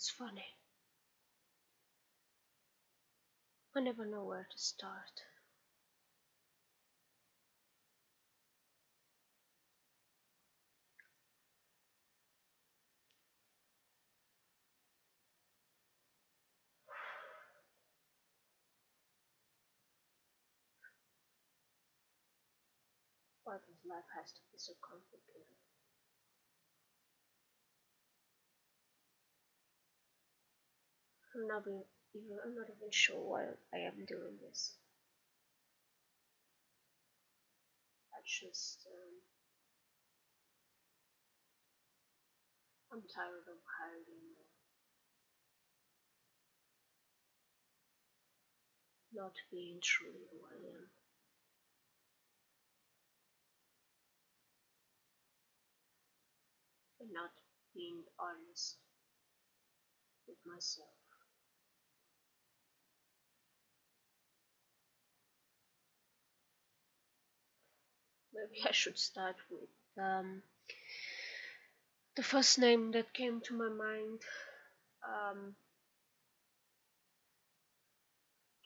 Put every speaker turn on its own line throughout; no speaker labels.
It's funny. I never know where to start. Why does life has to be so complicated? I'm not even, I'm not even sure why I am doing this. I just um, I'm tired of hiding, not being truly who I am. And not being honest with myself. Maybe I should start with um, the first name that came to my mind um,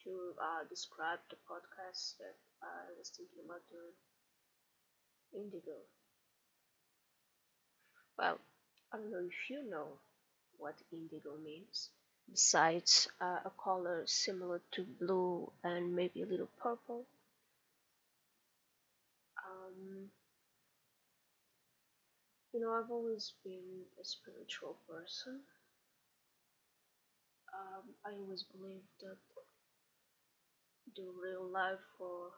to uh, describe the podcast that I was thinking about doing Indigo. Well, I don't know if you know what indigo means. Besides uh, a color similar to blue and maybe a little purple, um, you know, I've always been a spiritual person. Um, I always believed that the real life or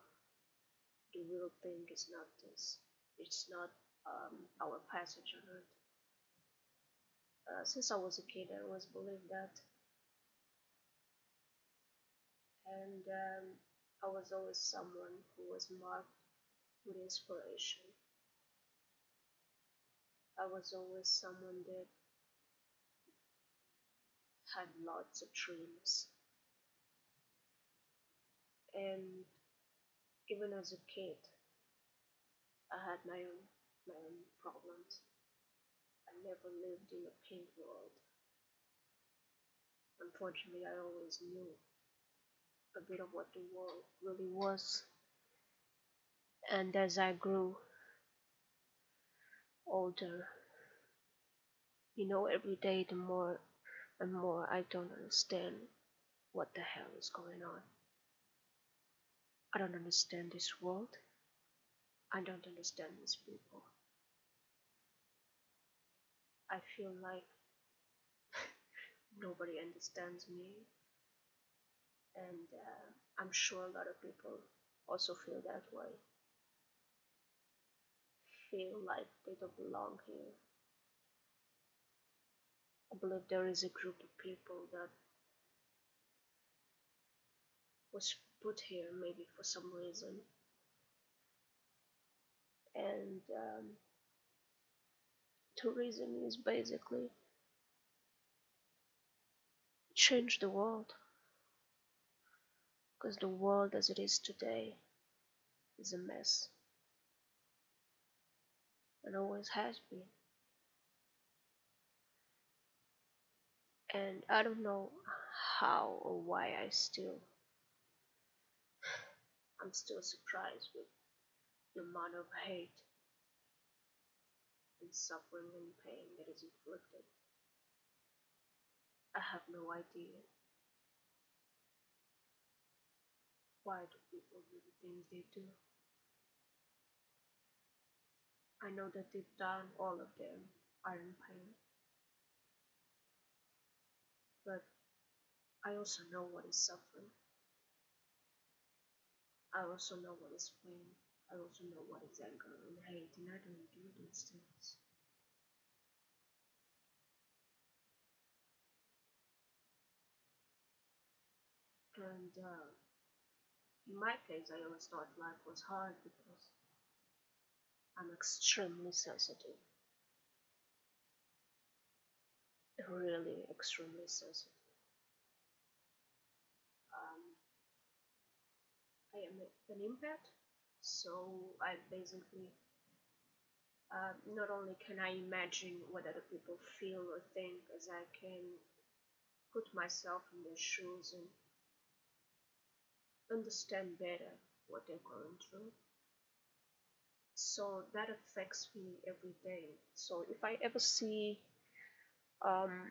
the real thing is not this. It's not um, our passage on earth. Uh, since I was a kid, I always believed that. And um, I was always someone who was marked with inspiration. I was always someone that had lots of dreams. And even as a kid, I had my own my own problems. I never lived in a pink world. Unfortunately, I always knew a bit of what the world really was. And as I grew older, you know, every day the more and more I don't understand what the hell is going on. I don't understand this world. I don't understand these people. I feel like nobody understands me, and uh, I'm sure a lot of people also feel that way. Feel like they don't belong here. I believe there is a group of people that was put here maybe for some reason, and um, is basically change the world. Because the world as it is today is a mess and always has been. And I don't know how or why I still I'm still surprised with the amount of hate and suffering and pain that is inflicted. I have no idea why do people do the things they do. I know that deep down all of them are in pain. But I also know what is suffering. I also know what is pain. I also know what is anger and hate, and I don't do these things. And uh, in my case, I always thought life was hard because I'm extremely sensitive. Really extremely sensitive. Um, I am an empath, so I basically uh, not only can I imagine what other people feel or think as I can put myself in their shoes and understand better what they're going through. So that affects me every day. So if I ever see um,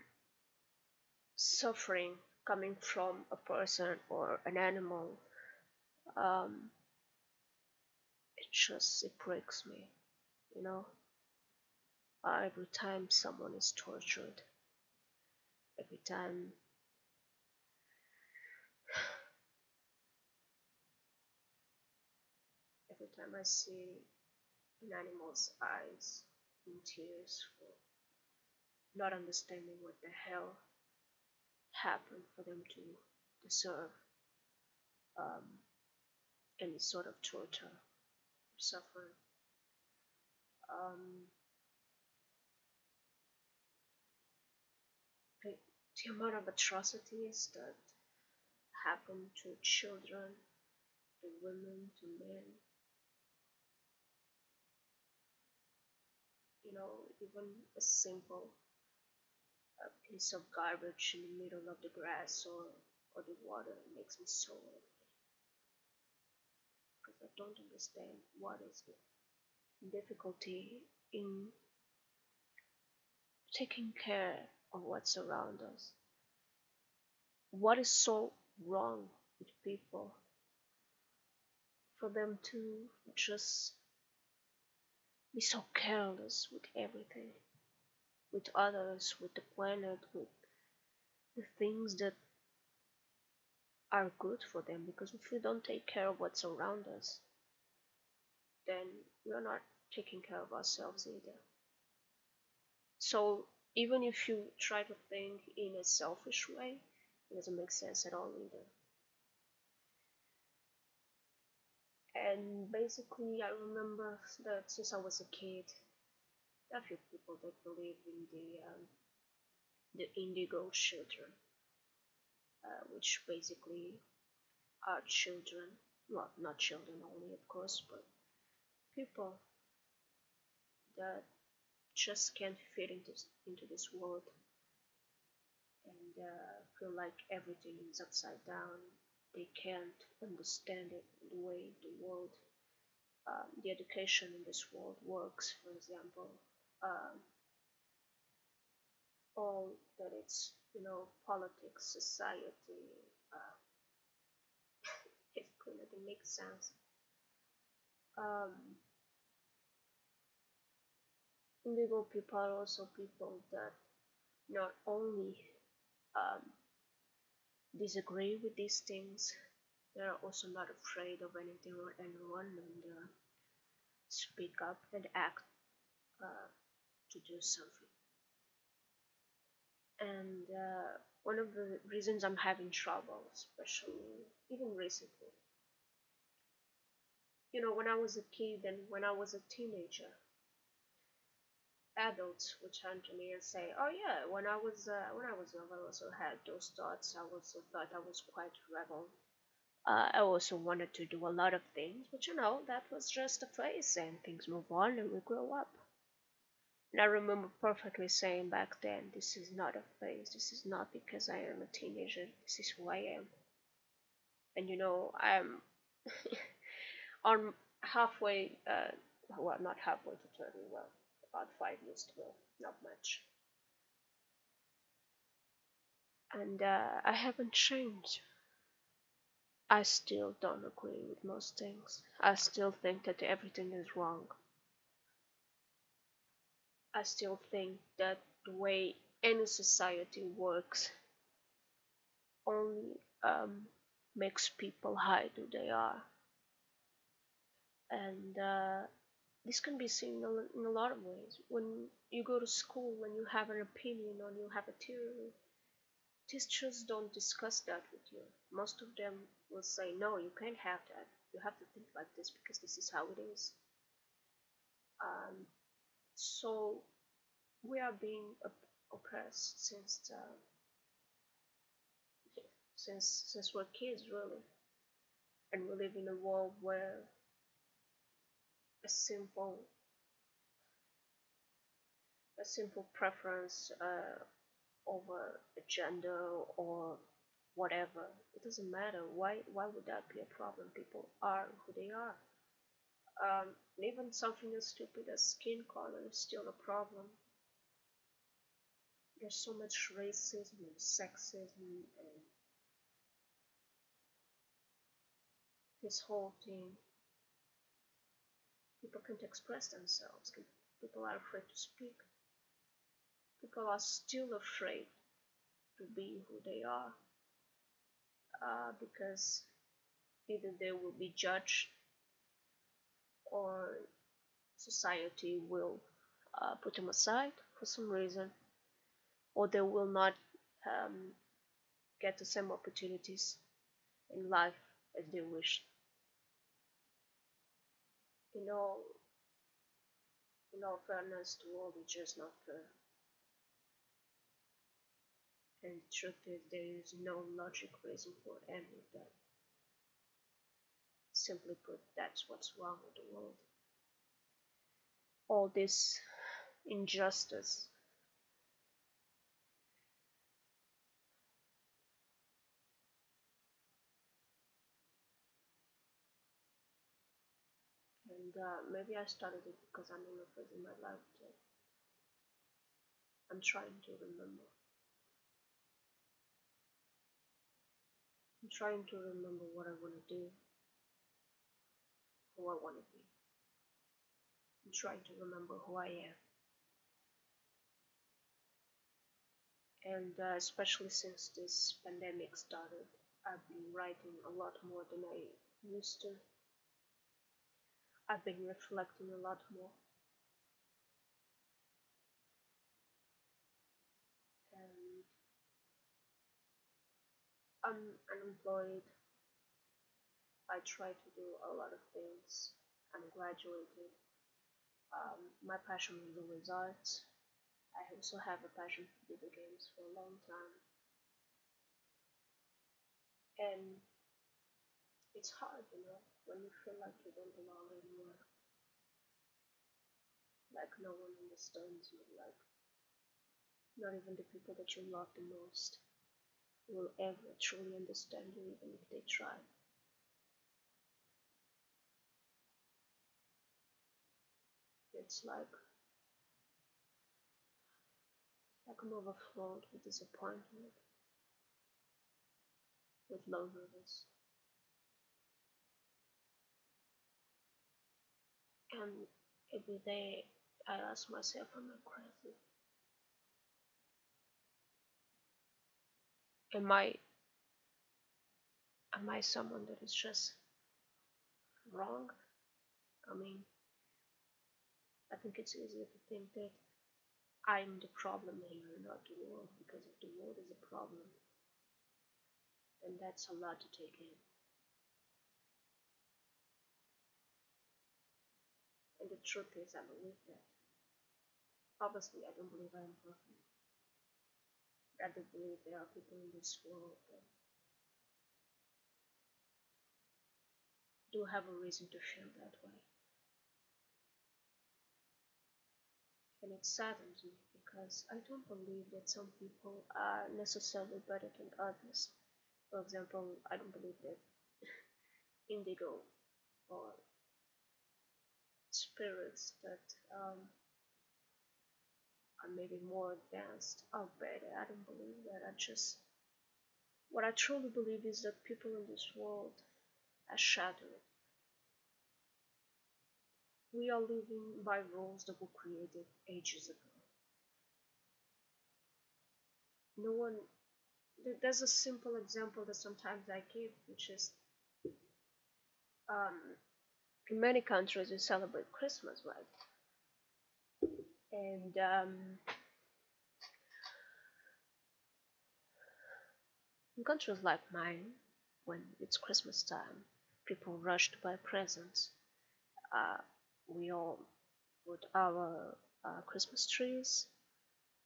suffering coming from a person or an animal, um, it just it breaks me, you know. Every time someone is tortured, every time every time I see an animal's eyes in tears for not understanding what the hell happened for them to deserve um, any sort of torture or suffering. Um, the, amount of atrocities that happen to children, to women, to men, know, even a simple a piece of garbage in the middle of the grass or, or the water makes me so angry. Because I don't understand what is the difficulty in taking care of what's around us. What is so wrong with people for them to just be so careless with everything, with others, with the planet, with the things that are good for them. Because if we don't take care of what's around us, then we're not taking care of ourselves either. So even if you try to think in a selfish way, it doesn't make sense at all either. And basically I remember that since I was a kid, there are a few people that believe in the um, the indigo children, uh, which basically are children, well, not children only, of course, but people that just can't fit into into this world and uh, feel like everything is upside down they can't understand it the way the world, um, the education in this world works, for example. Um, all that it's, you know, politics, society, uh, it couldn't make sense. Um, indigo people are also people that not only um, disagree with these things. They are also not afraid of anything or anyone and uh, speak up and act uh, to do something. And uh, one of the reasons I'm having trouble, especially even recently, you know, when I was a kid and when I was a teenager, adults would turn to me and say, "Oh yeah, when I was uh, when I was young, I also had those thoughts. I also thought I was quite rebel. Uh, I also wanted to do a lot of things, but you know that was just a phase, and things move on, and we grow up." And I remember perfectly saying back then, "This is not a phase. This is not because I am a teenager. This is who I am." And you know, I'm on halfway. Uh, well, not halfway to thirty. Well, about five years to go, not much. And uh, I haven't changed. I still don't agree with most things. I still think that everything is wrong. I still think that the way any society works only um, makes people hide who they are. And uh, this can be seen in a lot of ways. When you go to school, when you have an opinion or you have a theory, teachers don't discuss that with you. Most of them will say, no, you can't have that. You have to think like this because this is how it is. Um, so we are being op- oppressed since uh, since since we're kids, really, and we live in a world where a simple a simple preference uh, over a gender or whatever. It doesn't matter. Why why would that be a problem? People are who they are. Um, even something as stupid as skin color is still a problem. There's so much racism and sexism and this whole thing. People can't express themselves. People are afraid to speak. People are still afraid to be who they are uh, because either they will be judged or society will uh, put them aside for some reason or they will not um, get the same opportunities in life as they wish you know in all fairness to all is just not fair and the truth is there is no logic reason for any of that. Simply put, that's what's wrong with the world. All this injustice and uh, maybe I started it because I'm in a phase in my life I'm trying to remember I'm trying to remember what I want to do, who I want to be. I'm trying to remember who I am. And uh, especially since this pandemic started, I've been writing a lot more than I used to. I've been reflecting a lot more. I'm unemployed. I try to do a lot of things. I'm graduated. Um, my passion is always art. I also have a passion for video games for a long time. And it's hard, you know, when you feel like you don't belong anywhere. Like no one understands you, like not even the people that you love the most will ever truly understand you even if they try. It's like like I'm overflowed with disappointment, with loneliness. And every day I ask myself, am I crazy? am I am I someone that is just wrong? I mean, I think it's easier to think that I'm the problem here, not the world, because if the world is a problem, then that's a lot to take in. And the truth is, I believe that. Obviously, I don't believe I'm perfect. I do believe there are people in this world that do have a reason to feel that way. And it saddens me because I don't believe that some people are necessarily better than others. For example, I don't believe that indigo or spirits that um, are maybe more advanced or better. I don't believe that. I just what I truly believe is that people in this world are shattered. We are living by rules that were created ages ago. No one there's a simple example that sometimes I give, which is um, in many countries we celebrate Christmas, right? and um, in countries like mine, when it's Christmas time, people rush to buy presents. Uh, we all put our uh, Christmas trees,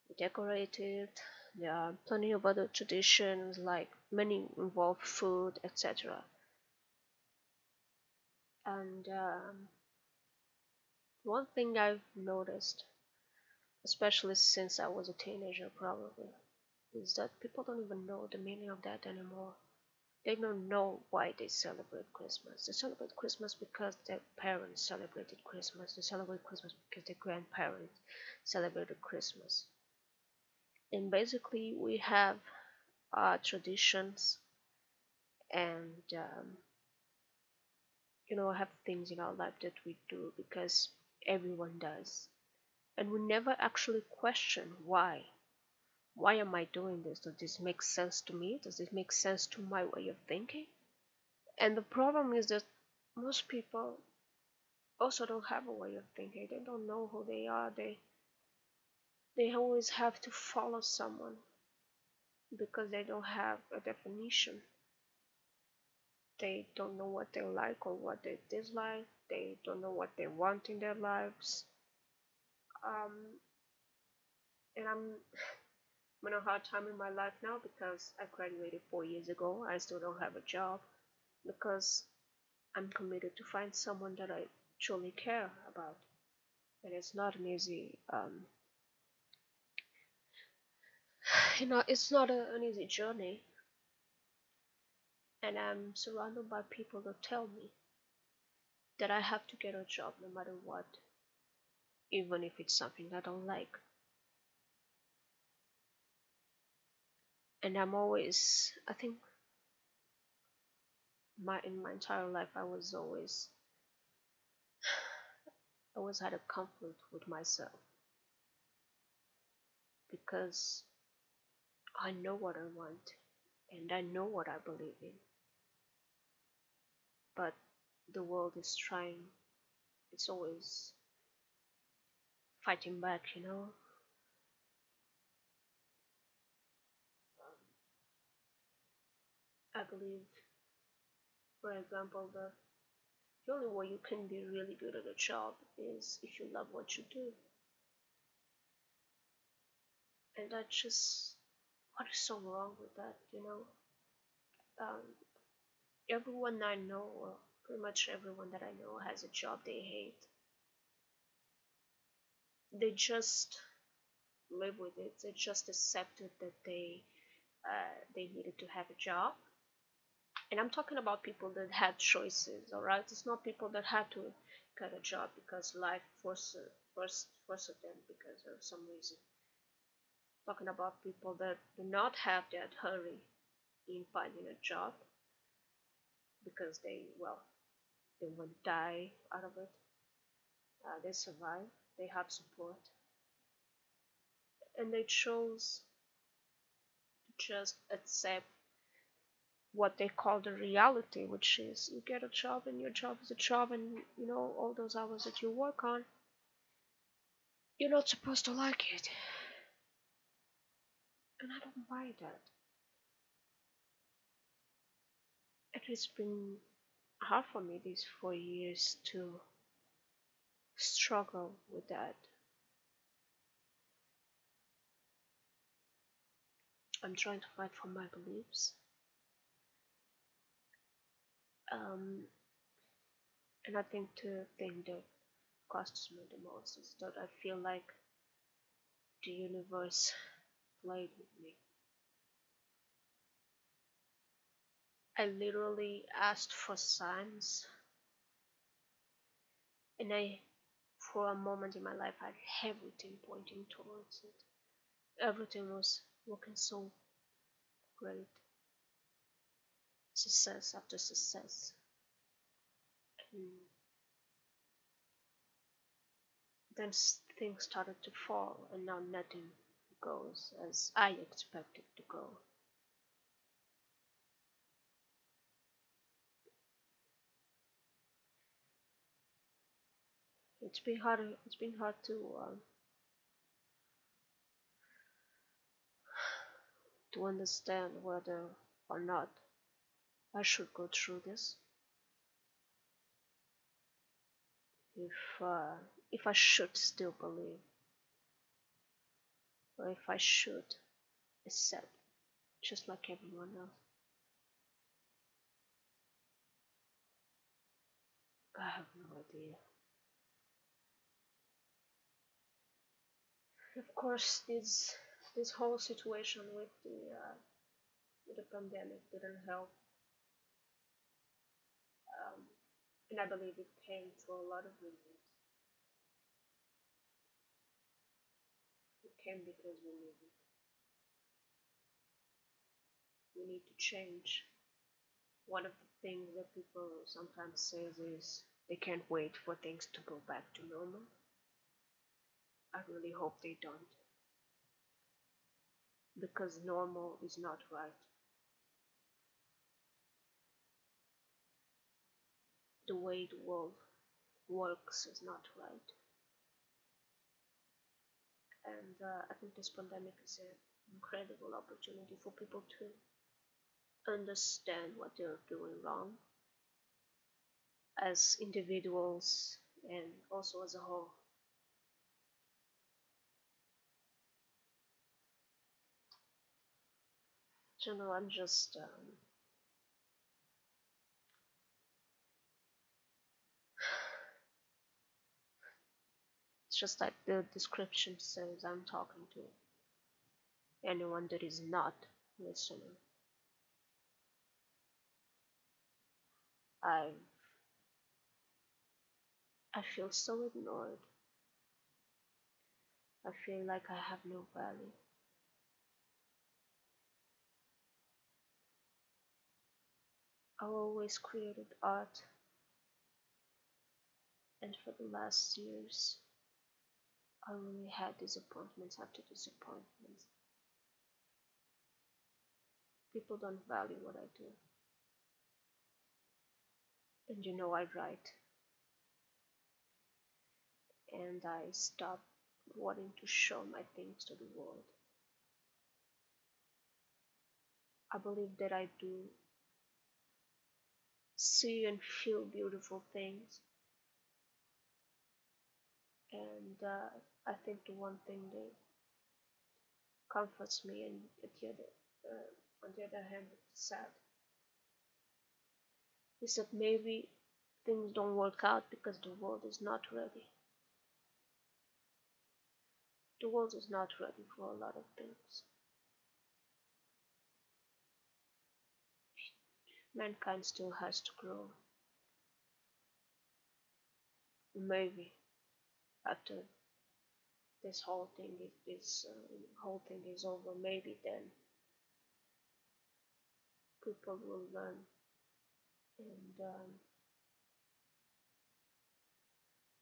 we decorate it. There are plenty of other traditions, like many involve food, etc. And um, one thing I've noticed especially since I was a teenager, probably, is that people don't even know the meaning of that anymore. They don't know why they celebrate Christmas. They celebrate Christmas because their parents celebrated Christmas. They celebrate Christmas because their grandparents celebrated Christmas. And basically, we have our traditions and um, you know have things in our life that we do because everyone does. And we never actually question why. Why am i doing this? Does this make sense to me? Does this make sense to my way of thinking? And the problem is that most people also don't have a way of thinking. They don't know who they are. They they always have to follow someone because they don't have a definition they don't know what they like or what they dislike they don't know what they want in their lives um, and i'm I'm in a hard time in my life now because I graduated four years ago. I still don't have a job because I'm committed to find someone that I truly care about. And it's not an easy, um, you know, it's not a, an easy journey. And I'm surrounded by people that tell me that I have to get a job no matter what, even if it's something I don't like. And I'm always, I think, my in my entire life, I was always, I always had a conflict with myself because I know what I want and I know what I believe in but the world is trying it's always fighting back you know? I believe for example the the only way you can be really good at a job is if you love what you do. And that's just what is so wrong with that you know? Um, everyone I know, or pretty much everyone that I know, has a job they hate. They just live with it. They just accepted that they uh, they needed to have a job. And I'm talking about people that had choices. All right, it's not people that had to get a job because life forced forced forced them because of some reason. I'm talking about people that do not have that hurry in finding a job because they well they won't die out of it. Uh, they survive. They have support. And they chose to just accept what they call the reality which is you get a job and your job is a job and you know all those hours that you work on you're not supposed to like it. And i don't buy that it has been hard for me these four years to struggle with that. I'm trying to fight for my beliefs. Um, and I think the thing that costs me the most is that I feel like the universe played with me. I literally asked for signs and I for a moment in my life I had everything pointing towards it. Everything was looking so great. Success after success. And then things started to fall and now nothing goes as I expected to go. It's been hard it's been hard to um, to understand whether or not I should go through this. If uh, if I should still believe or if I should accept just like everyone else. I have no idea of course, this this whole situation with the uh, with the pandemic didn't help, um, and I believe it came for a lot of reasons. It came because we need it. We need to change. One of the things that people sometimes say is they can't wait for things to go back to normal. I really hope they don't. Because normal is not right. The way the world works is not right. And uh, I think this pandemic is an incredible opportunity for people to understand what they're doing wrong as individuals and also as a whole. So no, I'm just um, it's just like the description says I'm talking to anyone that is not listening. I I feel so ignored. I feel like I have no value. I always created art, and for the last years, I only had disappointments after disappointments. People don't value what I do. And you know, I write, and I stopped wanting to show my things to the world. I believe that I do see and feel beautiful things. And uh, I think the one thing that comforts me, and the other, uh, on the other hand, sad, is that maybe things don't work out because the world is not ready. The world is not ready for a lot of things. Mankind still has to grow. Maybe after this whole thing is this uh, whole thing is over, maybe then people will learn and um,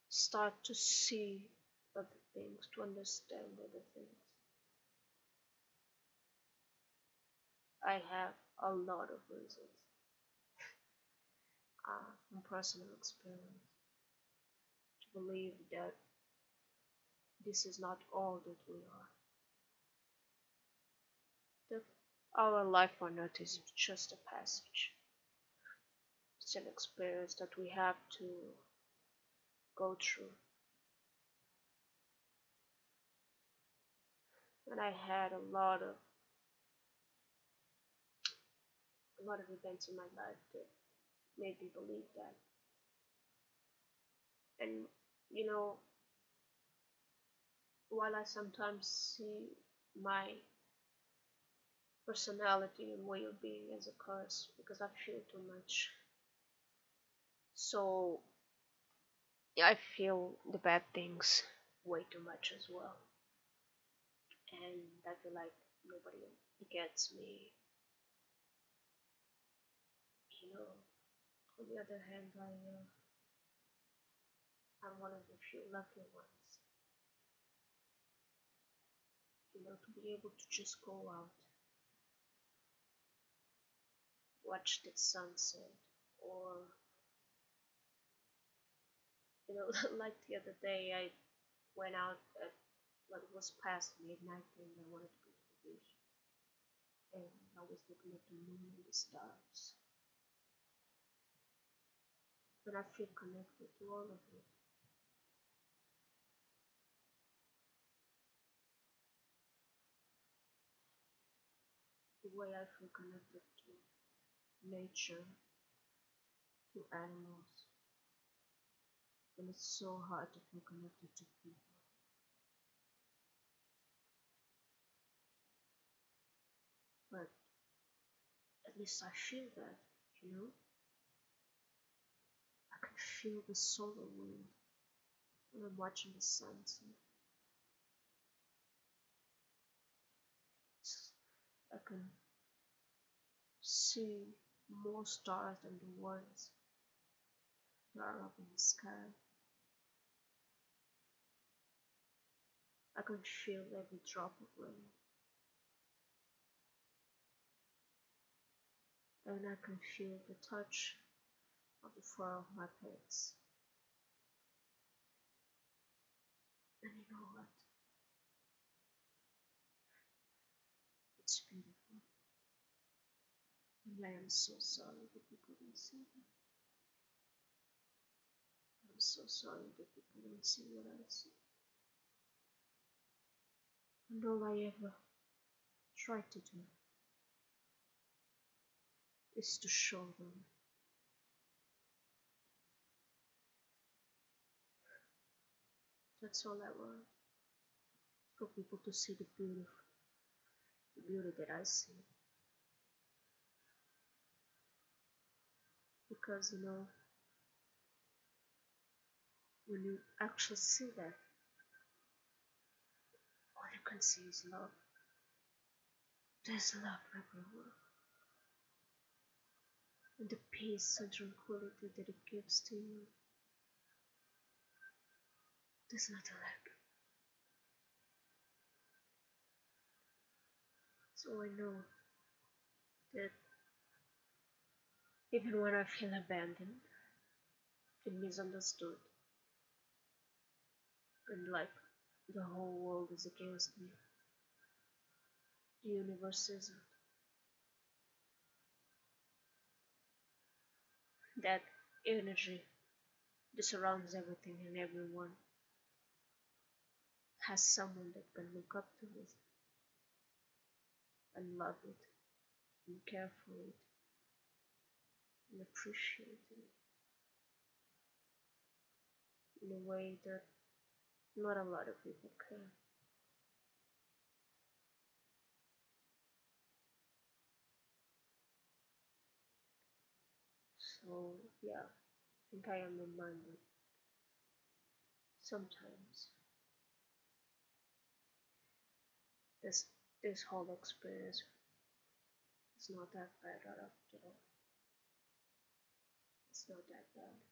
start to see other things, to understand other things. I have a lot of reasons uh, from personal experience to believe that this is not all that we are. That our life on earth is just a passage. It's an experience that we have to go through. And I had a lot of a lot of events in my life that made me believe that. And you know, while I sometimes see my personality and way of being as a curse because I feel too much. So I feel the bad things way too much as well. And I feel like nobody gets me. You know, on the other hand, I, uh, I'm one of the few lucky ones. You know, to be able to just go out, watch the sunset, or, you know, like the other day, I went out at what was past midnight and I wanted to go to the beach. And I was looking at the moon and the stars but I feel connected to all of it. The way I feel connected to nature, to animals, and it's so hard to feel connected to people. but at least I feel that, you know? Feel the solar wind when I'm watching the sunset. I can see more stars than the ones that are up in the sky. I can feel every drop of rain. And I can feel the touch of the of my pets. And you know what? It's beautiful. And I am so sorry that you couldn't see that. I'm so sorry that you couldn't see what I see. And all I ever tried to do is to show them that's all I want. For people to see the beauty the beauty that I see. Because you know when you actually see that all you can see is love. There's love everywhere. And the peace and tranquility that it gives to you. There's not a lack. So I know that even when I feel abandoned and misunderstood, and like the whole world is against me, the universe isn't. that energy that surrounds everything and everyone has someone that can look up to it and love it and care for it and appreciate it in a way that not a lot of people can. So yeah, I think I am reminded sometimes this this whole experience is not that bad after all. It's not that bad.